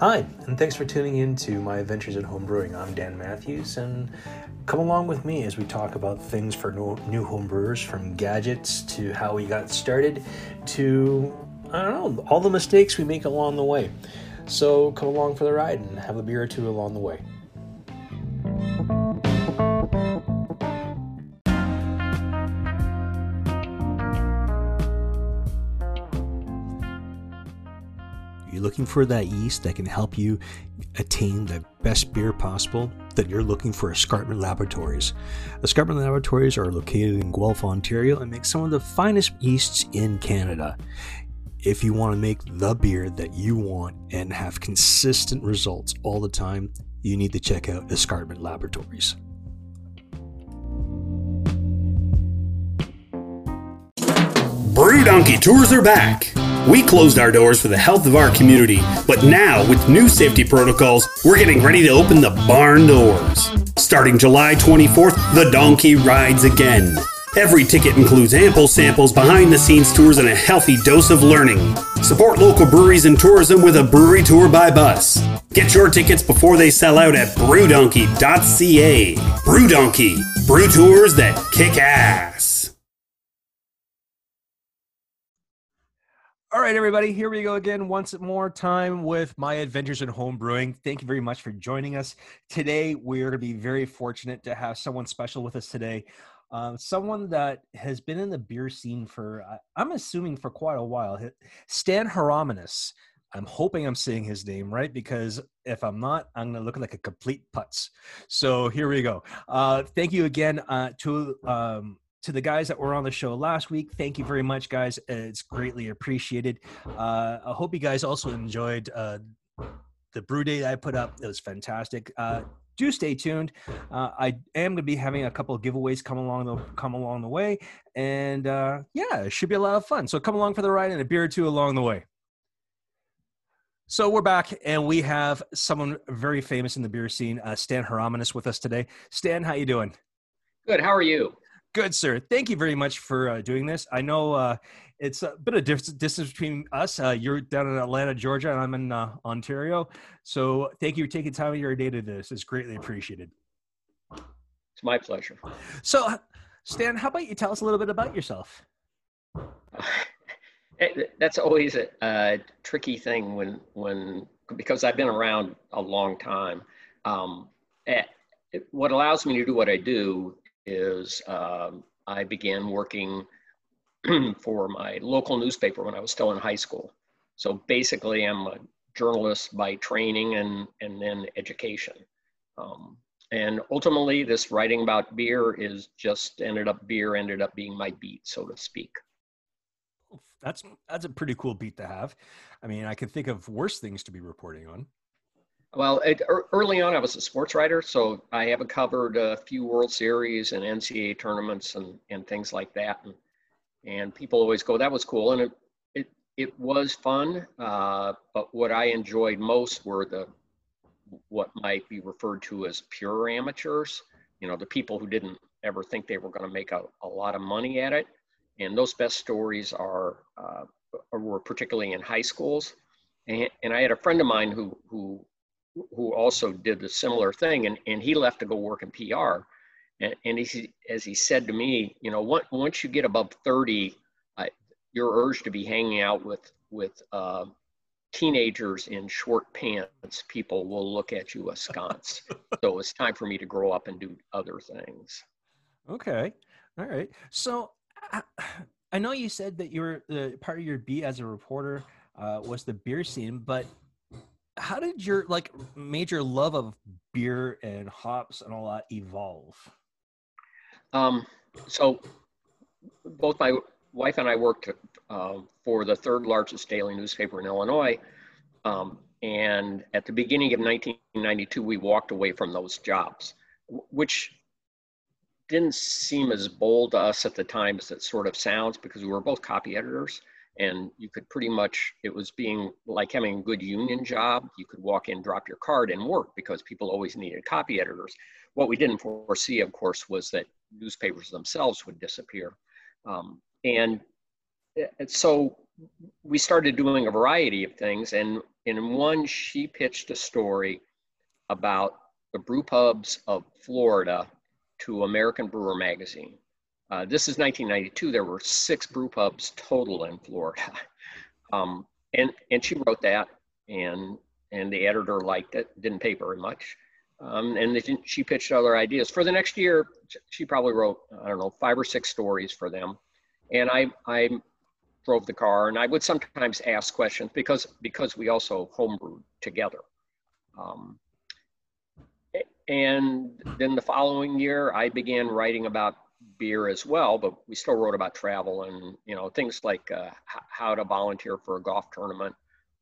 Hi, and thanks for tuning in to my adventures at homebrewing. I'm Dan Matthews, and come along with me as we talk about things for new homebrewers from gadgets to how we got started to, I don't know, all the mistakes we make along the way. So come along for the ride and have a beer or two along the way. Looking for that yeast that can help you attain the best beer possible, then you're looking for Escarpment Laboratories. Escarpment Laboratories are located in Guelph, Ontario, and make some of the finest yeasts in Canada. If you want to make the beer that you want and have consistent results all the time, you need to check out Escarpment Laboratories. Brew Donkey tours are back. We closed our doors for the health of our community, but now, with new safety protocols, we're getting ready to open the barn doors. Starting July 24th, the donkey rides again. Every ticket includes ample samples, behind the scenes tours, and a healthy dose of learning. Support local breweries and tourism with a brewery tour by bus. Get your tickets before they sell out at brewdonkey.ca. Brewdonkey, brew tours that kick ass. All right, everybody, here we go again once more time with my adventures in home brewing. Thank you very much for joining us. Today, we're going to be very fortunate to have someone special with us today. Uh, someone that has been in the beer scene for, I'm assuming, for quite a while. Stan Hieronymus. I'm hoping I'm saying his name right because if I'm not, I'm going to look like a complete putz. So here we go. Uh, thank you again uh, to um, to the guys that were on the show last week, thank you very much, guys. It's greatly appreciated. Uh, I hope you guys also enjoyed uh, the brew day I put up. It was fantastic. Uh, do stay tuned. Uh, I am going to be having a couple of giveaways come along the come along the way, and uh, yeah, it should be a lot of fun. So come along for the ride and a beer or two along the way. So we're back, and we have someone very famous in the beer scene, uh, Stan Hieronymus, with us today. Stan, how you doing? Good. How are you? Good, sir. Thank you very much for uh, doing this. I know uh, it's a bit of distance between us. Uh, you're down in Atlanta, Georgia, and I'm in uh, Ontario. So thank you for taking time of your day to this. It's greatly appreciated. It's my pleasure. So, uh, Stan, how about you tell us a little bit about yourself? That's always a, a, tricky thing when, when because I've been around a long time. Um, eh, what allows me to do what I do is um, I began working for my local newspaper when I was still in high school. So basically, I'm a journalist by training and, and then education. Um, and ultimately, this writing about beer is just ended up beer ended up being my beat, so to speak. That's that's a pretty cool beat to have. I mean, I can think of worse things to be reporting on. Well, it, early on, I was a sports writer, so I have covered a few World Series and NCAA tournaments and, and things like that. And, and people always go, that was cool. And it, it, it was fun. Uh, but what I enjoyed most were the, what might be referred to as pure amateurs, you know, the people who didn't ever think they were going to make a, a lot of money at it. And those best stories are, uh, were particularly in high schools. And, and I had a friend of mine who, who who also did a similar thing, and, and he left to go work in PR. And, and he, as he said to me, you know, once, once you get above 30, uh, you're urged to be hanging out with, with uh, teenagers in short pants. People will look at you askance. so it's time for me to grow up and do other things. Okay. All right. So I, I know you said that you were the part of your beat as a reporter uh, was the beer scene, but how did your like major love of beer and hops and all that evolve? Um, so both my wife and I worked uh, for the third largest daily newspaper in Illinois. Um, and at the beginning of 1992, we walked away from those jobs, which didn't seem as bold to us at the time as it sort of sounds because we were both copy editors and you could pretty much it was being like having a good union job. You could walk in drop your card and work because people always needed copy editors. What we didn't foresee of course was that newspapers themselves would disappear. Um, and, and so we started doing a variety of things and in one, she pitched a story about the brew pubs of Florida to American Brewer Magazine. Uh, this is 1992. There were six brew pubs total in Florida, um, and and she wrote that, and and the editor liked it. Didn't pay very much, um, and she pitched other ideas for the next year. She probably wrote I don't know five or six stories for them, and I I drove the car, and I would sometimes ask questions because because we also homebrewed together. Um, and then the following year, I began writing about beer as well, but we still wrote about travel and you know things like uh, how to volunteer for a golf tournament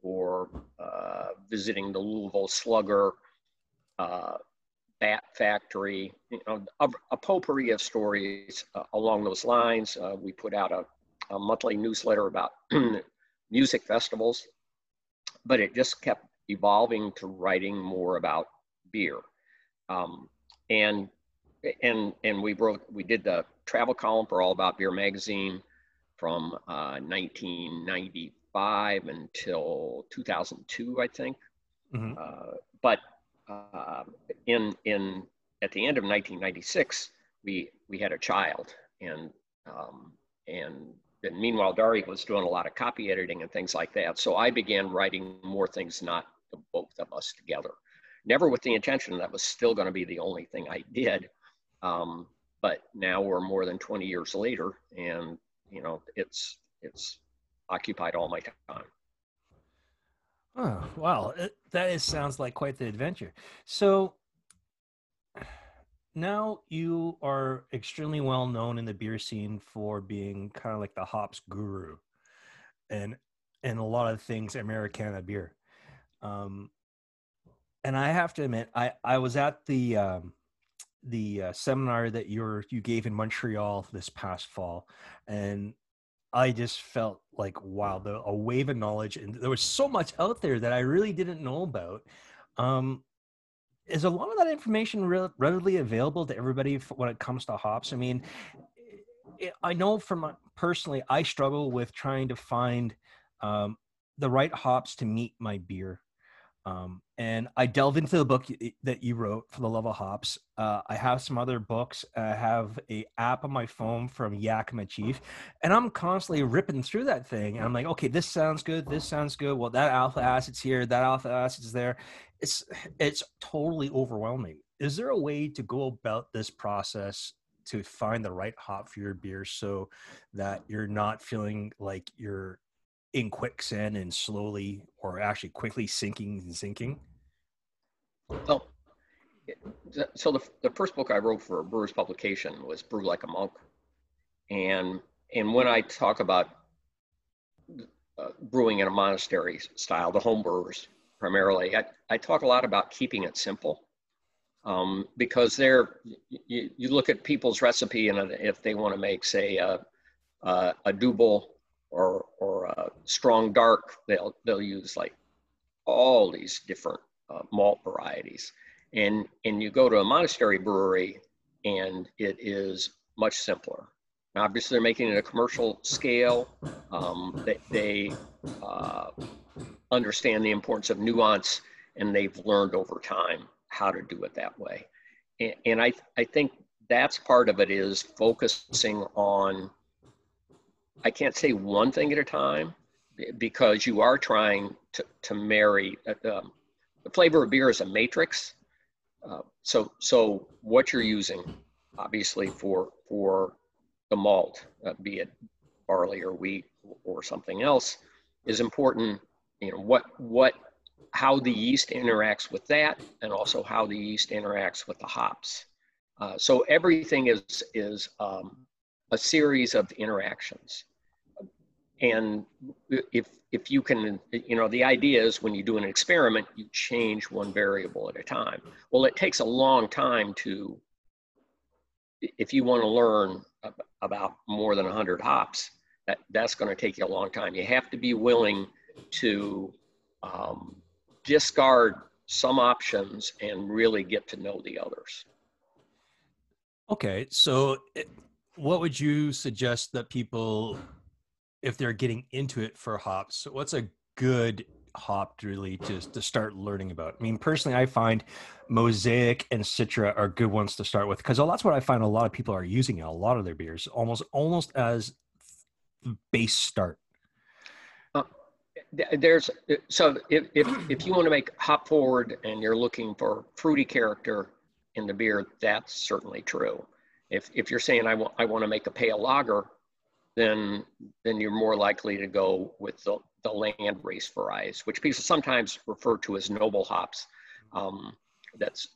or uh, visiting the Louisville Slugger uh, Bat Factory. You know, a, a potpourri of stories uh, along those lines. Uh, we put out a a monthly newsletter about music festivals, but it just kept evolving to writing more about beer. Um, and and and we wrote we did the travel column for All About Beer magazine from uh, 1995 until 2002, I think. Mm-hmm. Uh, but uh, in in at the end of 1996, we we had a child, and um, and and meanwhile, Dari was doing a lot of copy editing and things like that. So I began writing more things, not the both of us together. Never with the intention that was still going to be the only thing I did. Um, but now we're more than 20 years later, and you know, it's it's occupied all my time. Oh wow, it, that is, sounds like quite the adventure. So now you are extremely well known in the beer scene for being kind of like the hops guru and and a lot of things Americana beer. Um, and I have to admit, I I was at the um, the uh, seminar that you you gave in Montreal this past fall, and I just felt like wow, the a wave of knowledge, and there was so much out there that I really didn't know about. Um, is a lot of that information re- readily available to everybody when it comes to hops? I mean, I know from personally, I struggle with trying to find um, the right hops to meet my beer. Um, and I delve into the book that you wrote for the love of hops. Uh, I have some other books. I have a app on my phone from Yakima Chief, and I'm constantly ripping through that thing. And I'm like, okay, this sounds good. This sounds good. Well, that alpha acid's here. That alpha acid's there. It's it's totally overwhelming. Is there a way to go about this process to find the right hop for your beer so that you're not feeling like you're in quicksand and slowly or actually quickly sinking and sinking? Well, so the, the first book I wrote for a brewer's publication was Brew Like a Monk. And, and when I talk about uh, brewing in a monastery style, the home brewers primarily, I, I talk a lot about keeping it simple. Um, because they're, you, you look at people's recipe and if they want to make, say, a, a, a double or or a strong dark, they'll they'll use like all these different uh, malt varieties. And and you go to a monastery brewery, and it is much simpler. Now, obviously, they're making it a commercial scale. Um, they they uh, understand the importance of nuance, and they've learned over time how to do it that way. And, and I I think that's part of it is focusing on I can't say one thing at a time because you are trying to, to marry uh, um, the flavor of beer is a matrix. Uh, so, so what you're using, obviously for for the malt, uh, be it barley or wheat or something else, is important. You know what what how the yeast interacts with that, and also how the yeast interacts with the hops. Uh, so everything is is um, a series of interactions. And if if you can, you know, the idea is when you do an experiment, you change one variable at a time. Well, it takes a long time to, if you want to learn about more than 100 hops, that, that's going to take you a long time. You have to be willing to um, discard some options and really get to know the others. Okay, so what would you suggest that people, if they're getting into it for hops, what's a good hop really just to start learning about? I mean, personally, I find Mosaic and Citra are good ones to start with because that's what I find a lot of people are using in a lot of their beers almost almost as base start. Uh, there's so if, if if you want to make hop forward and you're looking for fruity character in the beer, that's certainly true. If if you're saying I want I want to make a pale lager, then then you're more likely to go with the, the land race varieties, which people sometimes refer to as noble hops. Um, that's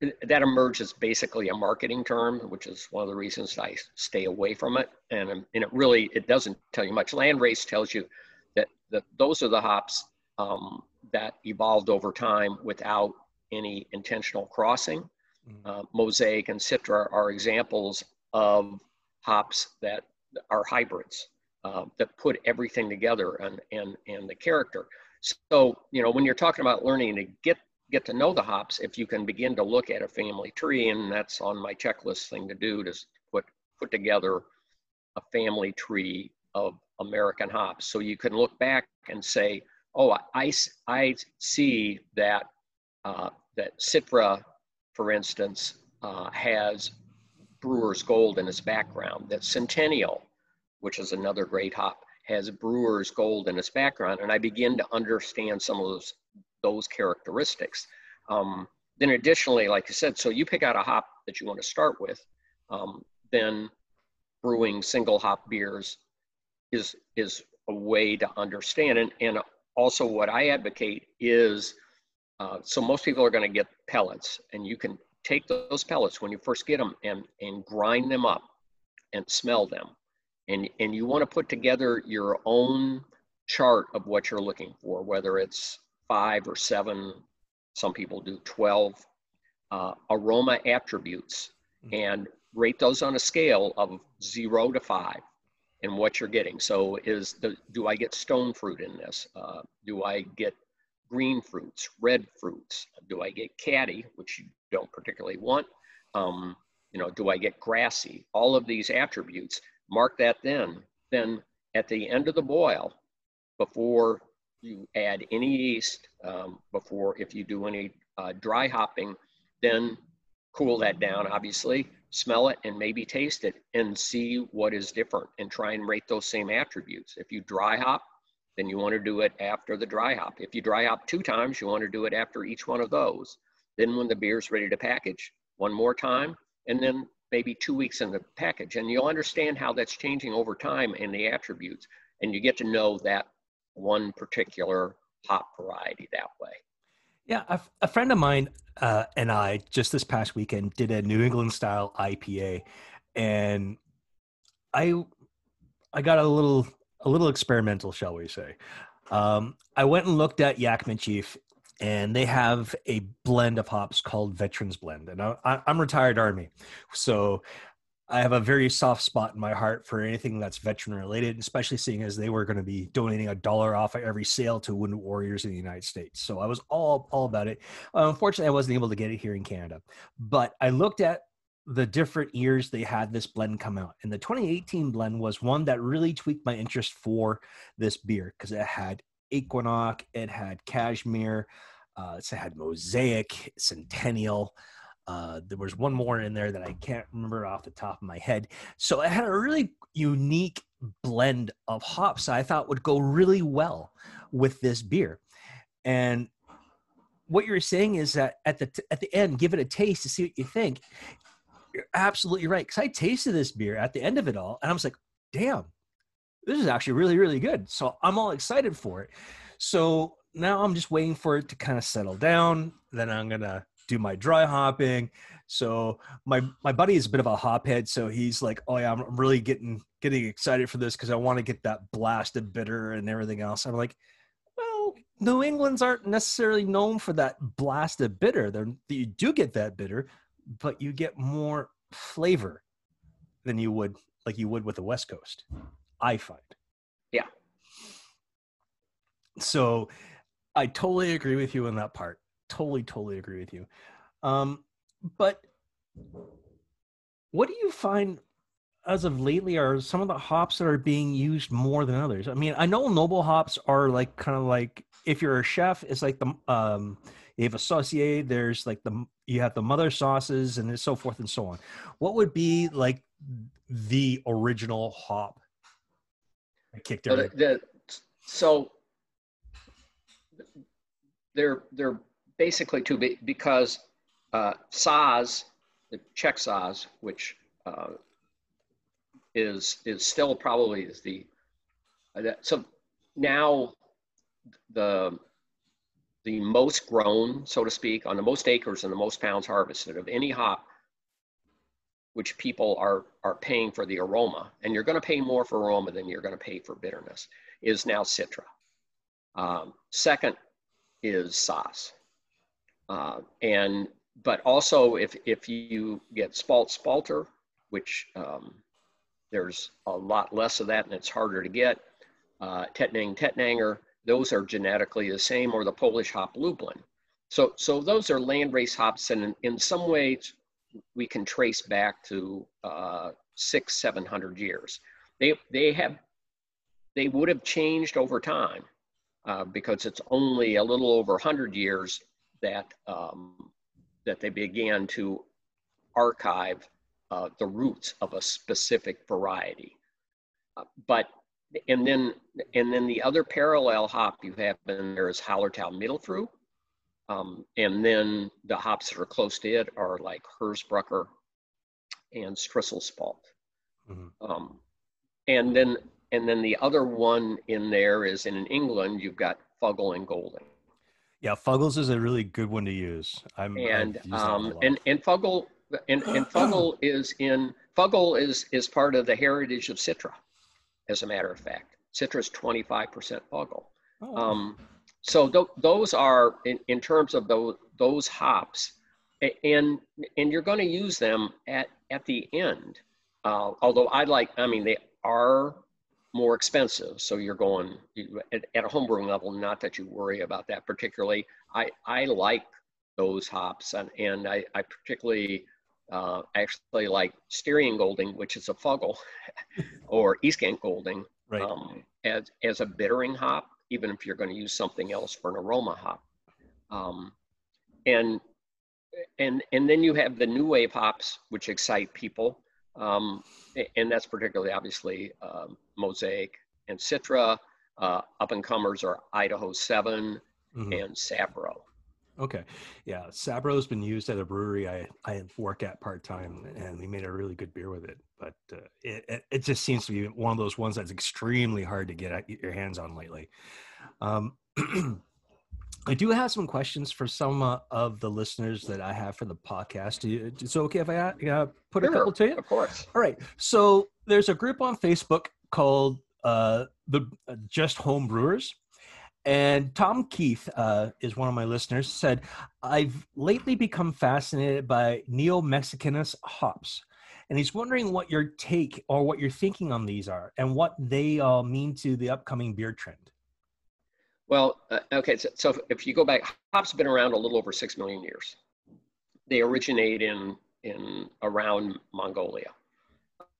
that emerges basically a marketing term, which is one of the reasons I stay away from it. And, and it really, it doesn't tell you much. Land race tells you that, that those are the hops um, that evolved over time without any intentional crossing. Mm-hmm. Uh, Mosaic and Citra are examples of hops that are hybrids uh, that put everything together and, and, and the character. So, you know, when you're talking about learning to get get to know the hops, if you can begin to look at a family tree, and that's on my checklist thing to do to put put together a family tree of American hops. So you can look back and say, oh, I, I see that uh, that Citra, for instance, uh, has Brewer's Gold in its background. That Centennial, which is another great hop, has Brewer's Gold in its background, and I begin to understand some of those those characteristics. Um, then additionally, like I said, so you pick out a hop that you want to start with, um, then brewing single hop beers is is a way to understand. And, and also what I advocate is, uh, so most people are going to get pellets and you can take those pellets when you first get them and, and grind them up and smell them. And, and you want to put together your own chart of what you're looking for, whether it's five or seven, some people do 12 uh, aroma attributes mm-hmm. and rate those on a scale of zero to five and what you're getting. So is the, do I get stone fruit in this? Uh, do I get green fruits, red fruits? Do I get catty, which you don't particularly want? Um, you know, do I get grassy? All of these attributes, mark that then. Then at the end of the boil, before you add any yeast um, before, if you do any uh, dry hopping, then cool that down, obviously, smell it and maybe taste it and see what is different and try and rate those same attributes. If you dry hop, then you want to do it after the dry hop. If you dry hop two times, you want to do it after each one of those. Then when the beer's ready to package, one more time, and then maybe two weeks in the package. And you'll understand how that's changing over time and the attributes. And you get to know that one particular hop variety that way. Yeah, a, a friend of mine uh, and I just this past weekend did a New England style IPA, and I I got a little a little experimental, shall we say? Um, I went and looked at Yakima Chief, and they have a blend of hops called Veterans Blend, and I, am retired Army, so I have a very soft spot in my heart for anything that's veteran related, especially seeing as they were going to be donating a dollar off of every sale to Wounded Warriors in the United States. So I was all all about it. Uh, unfortunately, I wasn't able to get it here in Canada, but I looked at the different years they had this blend come out, and the 2018 blend was one that really tweaked my interest for this beer because it had Equinox, it had Cashmere, uh, it had Mosaic, Centennial. Uh, there was one more in there that I can't remember off the top of my head. So it had a really unique blend of hops I thought would go really well with this beer. And what you're saying is that at the t- at the end, give it a taste to see what you think. You're absolutely right because I tasted this beer at the end of it all, and I was like, "Damn, this is actually really really good." So I'm all excited for it. So now I'm just waiting for it to kind of settle down. Then I'm gonna do my dry hopping. So my my buddy is a bit of a hophead, so he's like, "Oh yeah, I'm really getting getting excited for this because I want to get that blasted bitter and everything else." I'm like, "Well, New England's aren't necessarily known for that blasted bitter. They're, you do get that bitter, but you get more flavor than you would like you would with the West Coast. I find. Yeah. So I totally agree with you on that part totally, totally agree with you. Um, but what do you find? as of lately are some of the hops that are being used more than others? I mean, I know noble hops are like kind of like if you're a chef, it's like the um, have associated. There's like the you have the mother sauces and so forth and so on. What would be like the original hop? I kicked it. The, the, so they're they're basically two because uh, Saaz, the Czech Saaz, which uh, is is still probably is the uh, so now the the most grown, so to speak, on the most acres and the most pounds harvested of any hop, which people are are paying for the aroma, and you're going to pay more for aroma than you're going to pay for bitterness, is now Citra. Um, second is Saaz, uh, and but also if if you get Spalt Spalter, which um, there's a lot less of that and it's harder to get. Uh, Tettnang, Tettnanger, those are genetically the same, or the Polish hop Lublin. So, so those are landrace hops, and in, in some ways we can trace back to uh, six, seven hundred years. They they have they would have changed over time uh, because it's only a little over hundred years that um, that they began to archive uh, the roots of a specific variety. Uh, but and then and then the other parallel hop you have in there is Hallertau Mittelfrüh. Um, and then the hops that are close to it are like Hersbrucker and Strisselspalt. Mm-hmm. Um, and then and then the other one in there is in England you've got Fuggle and Golding. Yeah, Fuggles is a really good one to use. I'm and um, and and Fuggle and, and Fuggle is in Fuggle is is part of the heritage of Citra, as a matter of fact. Citra's 25% Fuggle. Oh. Um, so th- those are in, in terms of those those hops, and and you're going to use them at at the end. Uh, although I like, I mean, they are more expensive. So you're going at, at a homebrewing level. Not that you worry about that particularly. I I like those hops, and and I, I particularly uh, actually like Styrian Golding, which is a Fuggle, or East Kent Golding, right. um, as, as a bittering hop, even if you're going to use something else for an aroma hop. Um, and, and, and then you have the new wave hops, which excite people. Um, and that's particularly obviously um, Mosaic and Citra. Uh, up and comers are Idaho 7 mm-hmm. and Sabro. Okay. Yeah. Sabro's been used at a brewery I, I work at part time, and we made a really good beer with it. But uh, it, it just seems to be one of those ones that's extremely hard to get your hands on lately. Um, I do have some questions for some uh, of the listeners that I have for the podcast. Is it okay if I uh, put sure, a couple to you? Of course. All right. So there's a group on Facebook called uh, the uh, Just Home Brewers and Tom Keith uh, is one of my listeners, said, I've lately become fascinated by Neo Mexicanus hops. And he's wondering what your take or what you're thinking on these are and what they uh, mean to the upcoming beer trend. Well, uh, okay, so, so, if you go back, hops have been around a little over six million years. They originate in, in around Mongolia.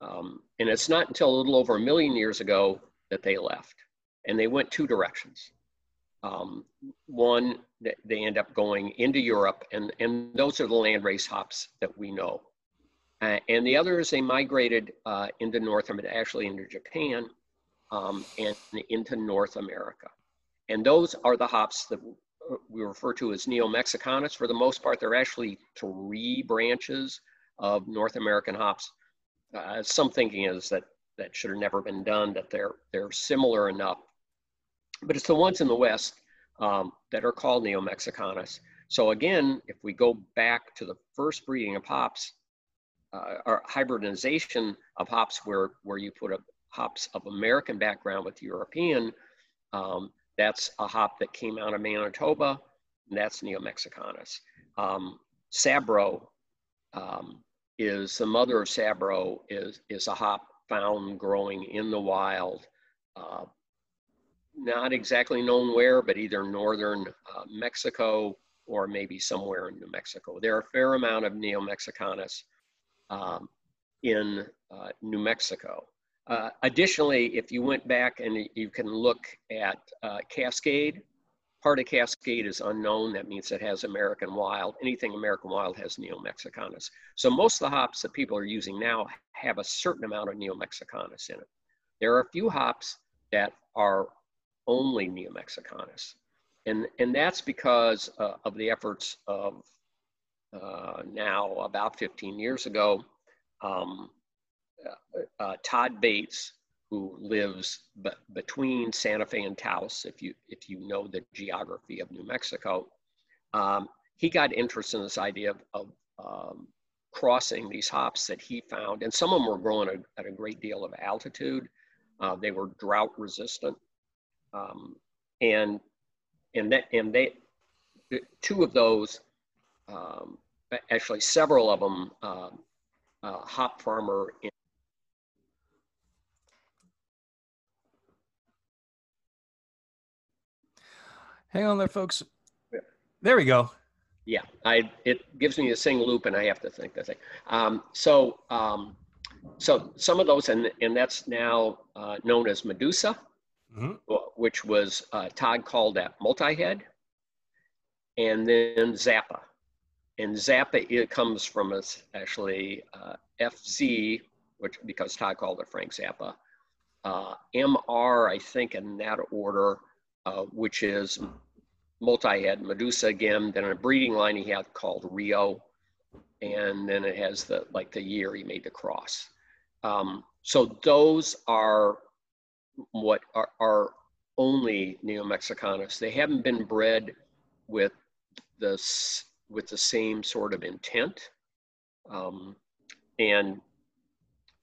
Um, and it's not until a little over a million years ago that they left. And they went two directions. Um, one, they end up going into Europe, and, and those are the landrace hops that we know. Uh, and the other is they migrated uh, into North America, actually into Japan um, and into North America. And those are the hops that we refer to as Neo-Mexicanus. For the most part, they're actually three branches of North American hops. Uh, some thinking is that that should have never been done, that they're, they're similar enough but it's the ones in the West um, that are called Neo-Mexicanus. So again, if we go back to the first breeding of hops, uh, or hybridization of hops where, where you put a hops of American background with European, um, that's a hop that came out of Manitoba, and that's Neo-Mexicanus. Um, Sabro um, is the mother of Sabro is, is a hop found growing in the wild uh, not exactly known where, but either northern uh, Mexico or maybe somewhere in New Mexico. There are a fair amount of Neo-Mexicanus um, in uh, New Mexico. Uh, additionally, if you went back and you can look at uh, Cascade, part of Cascade is unknown. That means it has American Wild. Anything American Wild has Neo-Mexicanus. So most of the hops that people are using now have a certain amount of Neo-Mexicanus in it. There are a few hops that are only Neo-Mexicanus. And, and that's because uh, of the efforts of uh, now about 15 years ago, um, uh, uh Todd Bates, who lives b- between Santa Fe and Taos, if you, if you know the geography of New Mexico, um, he got interested in this idea of, of um, crossing these hops that he found, and some of them were growing at, at a great deal of altitude. Uh, they were drought resistant, um, and and that and they two of those, um, actually several of them, uh, uh, hop farmer in Hang on there, folks. There we go. Yeah, I it gives me a sing loop, and I have to think the thing. Um, so um, so some of those, and and that's now uh, known as Medusa, mm-hmm. which was uh, Todd called that multi-head, and then Zappa, and Zappa it comes from us actually uh, FZ, which because Todd called it Frank Zappa, uh, MR I think in that order, uh, which is multi-head Medusa again. Then a breeding line he had called Rio, and then it has the like the year he made the cross. Um, so those are what are, are only Neo-Mexicanus. They haven't been bred with this with the same sort of intent. Um, and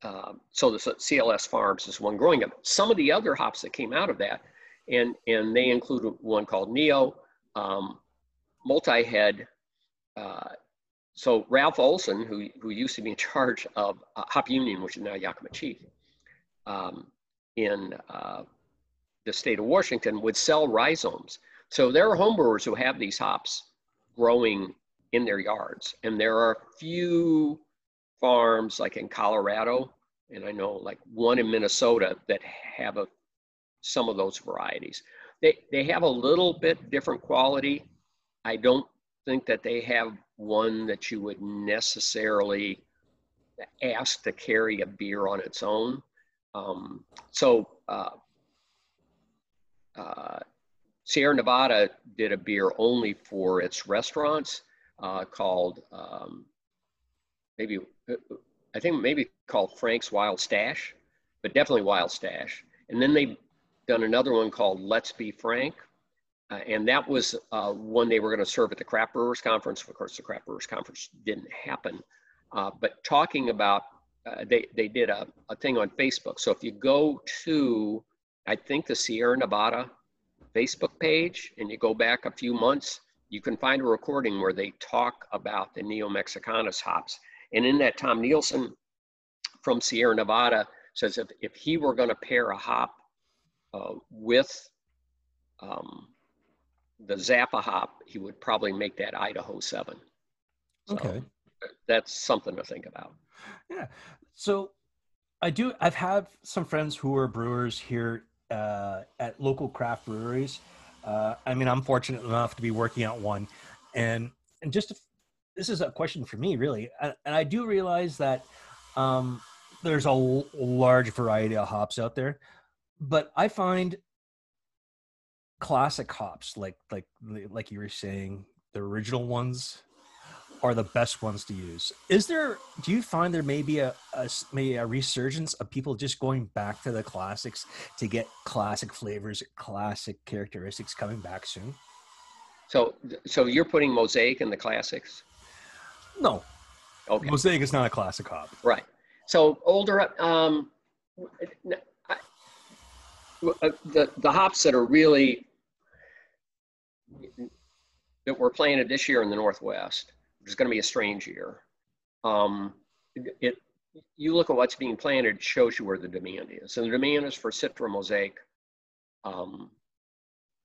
uh, so the CLS Farms is one growing them. Some of the other hops that came out of that, and, and they include one called Neo, um, multi-head. Uh, so Ralph Olson, who, who used to be in charge of uh, Hop Union, which is now Yakima Chief, um, in uh, the state of Washington, would sell rhizomes. So there are homebrewers who have these hops growing in their yards. And there are a few farms like in Colorado, and I know like one in Minnesota that have a, some of those varieties. They, they have a little bit different quality. I don't think that they have one that you would necessarily ask to carry a beer on its own. Um, so uh, uh, Sierra Nevada did a beer only for its restaurants uh, called um, maybe I think maybe called Frank's Wild Stash, but definitely Wild Stash. And then they've done another one called Let's Be Frank, uh, and that was uh, one they were going to serve at the Craft Brewers Conference. Of course, the Craft Brewers Conference didn't happen. Uh, but talking about, uh, they, they did a, a thing on Facebook. So if you go to, I think the Sierra Nevada Facebook page and you go back a few months, you can find a recording where they talk about the Neo-Mexicanus hops. And in that, Tom Nielsen from Sierra Nevada says if, if he were going to pair a hop uh, with um, the Zappa hop, he would probably make that Idaho 7. So okay. That's something to think about. Yeah. So I do, I've had some friends who are brewers here uh, at local craft breweries. Uh, I mean, I'm fortunate enough to be working at one, and and just this is a question for me, really, and, and I do realize that um, there's a l- large variety of hops out there, but I find classic hops like like like you were saying, the original ones are the best ones to use. Is there? Do you find there may be a, a maybe a resurgence of people just going back to the classics to get classic flavors, classic characteristics coming back soon? So, so you're putting Mosaic in the classics? No. Okay. Mosaic is not a classic hop. Right. So older, um, I, uh, the the hops that are really that we're planted this year in the Northwest it's going to be a strange year. Um, it, it, you look at what's being planted, it shows you where the demand is. And the demand is for Citra Mosaic. Um,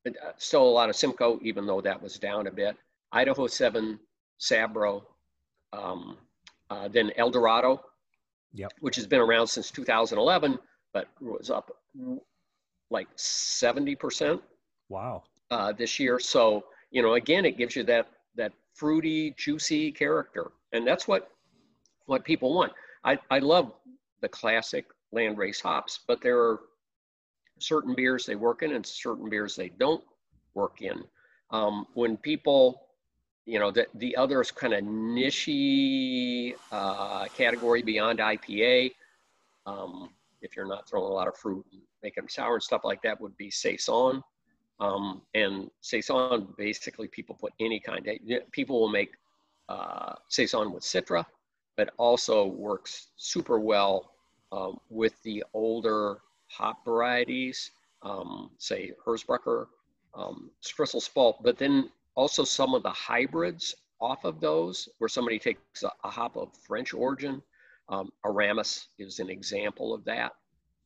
uh, still a lot of Simcoe, even though that was down a bit. Idaho 7, Sabro, um, uh, then Eldorado Yep. which has been around since 2011, but was up like 70% Wow. uh, this year. So, you know, again, it gives you that that fruity, juicy character, and that's what what people want. I, I love the classic landrace hops, but there are certain beers they work in and certain beers they don't work in. Um, when people, you know, the, the other kind of nichey uh, category beyond IPA, um, if you're not throwing a lot of fruit and making them sour and stuff like that, would be Saison. Um, and Saison, basically, people put any kind of, people will make uh, Saison with Citra, but also works super well um, with the older hop varieties, um, say Hersbrucker, um, Spalt, but then also some of the hybrids off of those, where somebody takes a, a hop of French origin. Um, Aramis is an example of that.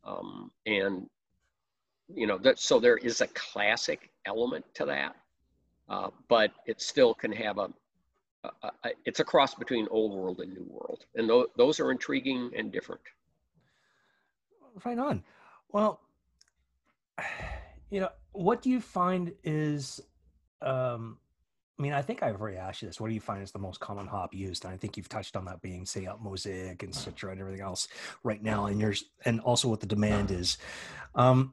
Um, and, you know, that, so there is a classic element to that, uh, but it still can have a, a, a, it's a cross between old world and new world. And th- those are intriguing and different. Right on. Well, you know, what do you find is, um, I mean, I think I've already asked you this. What do you find is the most common hop used? And I think you've touched on that being, say, up Mosaic and Citra and everything else right now. And yours, and also what the demand is. Um,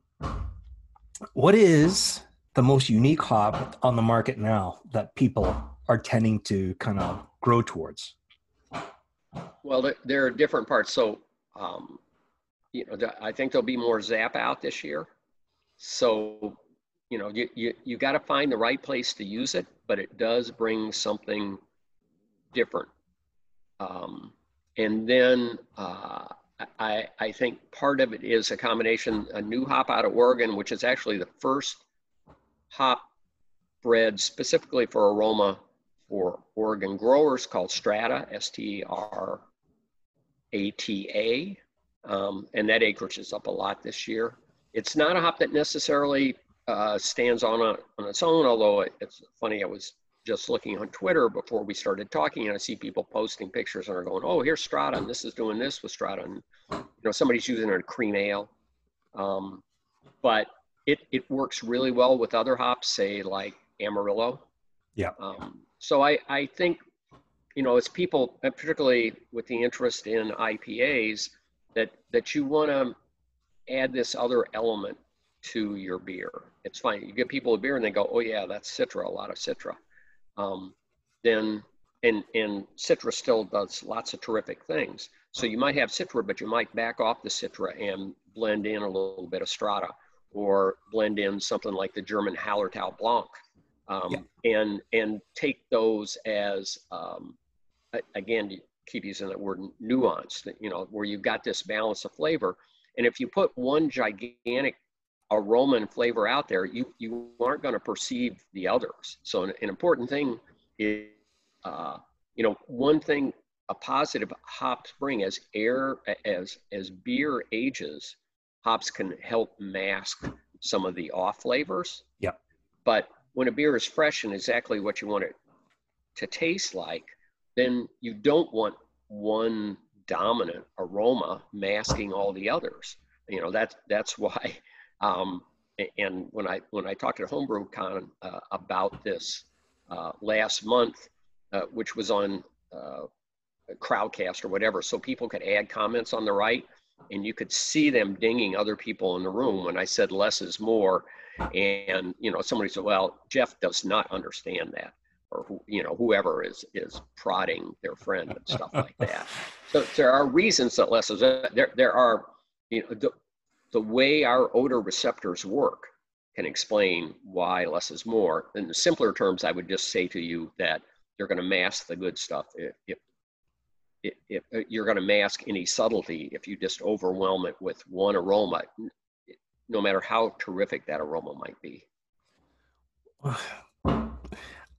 what is the most unique hop on the market now that people are tending to kind of grow towards? Well, there, are different parts. So, um, you know, I think there'll be more Zap out this year. So, you know, you, you, you got to find the right place to use it, but it does bring something different. Um, and then uh, I, I think part of it is a combination, a new hop out of Oregon, which is actually the first hop bred specifically for aroma for Oregon growers called Strata, S T R A T A. Um, and that acreage is up a lot this year. It's not a hop that necessarily uh, stands on, a, on its own, although it's funny, I was just looking on Twitter before we started talking, and I see people posting pictures and are going, "Oh, here's Strata, and this is doing this with Strata," and you know somebody's using it in a cream ale. Um, but it it works really well with other hops, say like Amarillo. Yeah. Um, so I I think you know it's people, particularly with the interest in IPAs, that that you want to add this other element to your beer. It's fine. You give people a beer and they go, "Oh yeah, that's Citra, a lot of Citra." Um, then and and Citra still does lots of terrific things. So you might have Citra, but you might back off the Citra and blend in a little bit of Strata, or blend in something like the German Hallertau Blanc, um, yeah. and and take those as um, again keep using that word nuance that you know where you've got this balance of flavor and if you put one gigantic aroma and flavor out there you you aren't going to perceive the others so an, an important thing is uh, you know one thing a positive hops bring as air as as beer ages hops can help mask some of the off flavors. Yeah. But when a beer is fresh and exactly what you want it to taste like then you don't want one dominant aroma masking all the others. You know, that's, that's why, um, and when I, when I talked at HomebrewCon uh, about this uh, last month, uh, which was on uh, Crowdcast or whatever, so people could add comments on the right and you could see them dinging other people in the room when I said less is more. And, you know, somebody said, well, Jeff does not understand that or who, you know whoever is is prodding their friend and stuff like that. So there are reasons that less is there. There are you know the the way our odor receptors work can explain why less is more. In the simpler terms, I would just say to you that you're going to mask the good stuff if, if if, if, uh, you're going to mask any subtlety if you just overwhelm it with one aroma, no matter how terrific that aroma might be.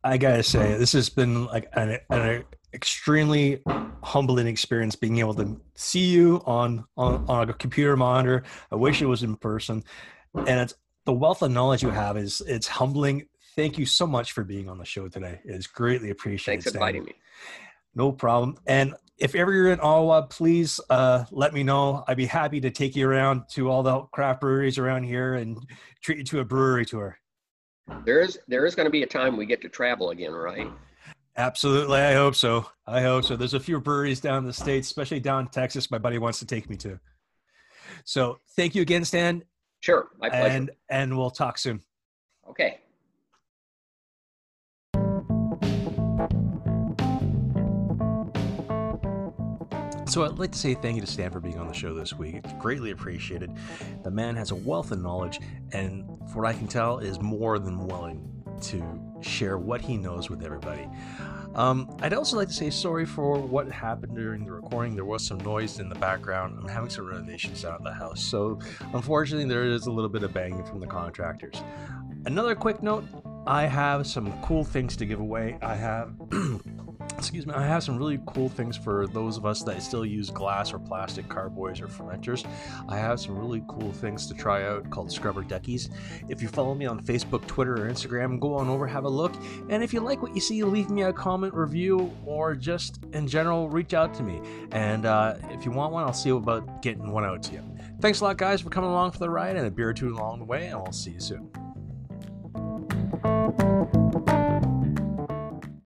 I gotta say, this has been like an, an, extremely humbling experience being able to see you on, on on a computer monitor. I wish it was in person, and it's the wealth of knowledge you have is it's humbling. Thank you so much for being on the show today. It's greatly appreciated. Thanks for inviting me. No problem. And if ever you're in Ottawa, please uh, let me know. I'd be happy to take you around to all the craft breweries around here and treat you to a brewery tour. There is there is going to be a time we get to travel again, right? Absolutely, I hope so. I hope so. There's a few breweries down in the states, especially down in Texas. My buddy wants to take me to. So thank you again, Stan. Sure, my pleasure. And and we'll talk soon. Okay. So I'd like to say thank you to Stan for being on the show this week. It's greatly appreciated. The man has a wealth of knowledge, and for what I can tell, is more than willing to share what he knows with everybody. Um, I'd also like to say sorry for what happened during the recording. There was some noise in the background. I'm having some renovations out of the house, so unfortunately, there is a little bit of banging from the contractors. Another quick note I have some cool things to give away. I have. excuse me, I have some really cool things for those of us that still use glass or plastic carboys or fermenters. I have some really cool things to try out called Scrubber Duckies. If you follow me on Facebook, Twitter, or Instagram, go on over, have a look. And if you like what you see, leave me a comment, review, or just in general, reach out to me. And uh, if you want one, I'll see about getting one out to you. Thanks a lot, guys, for coming along for the ride and a beer or two along the way, and we'll see you soon.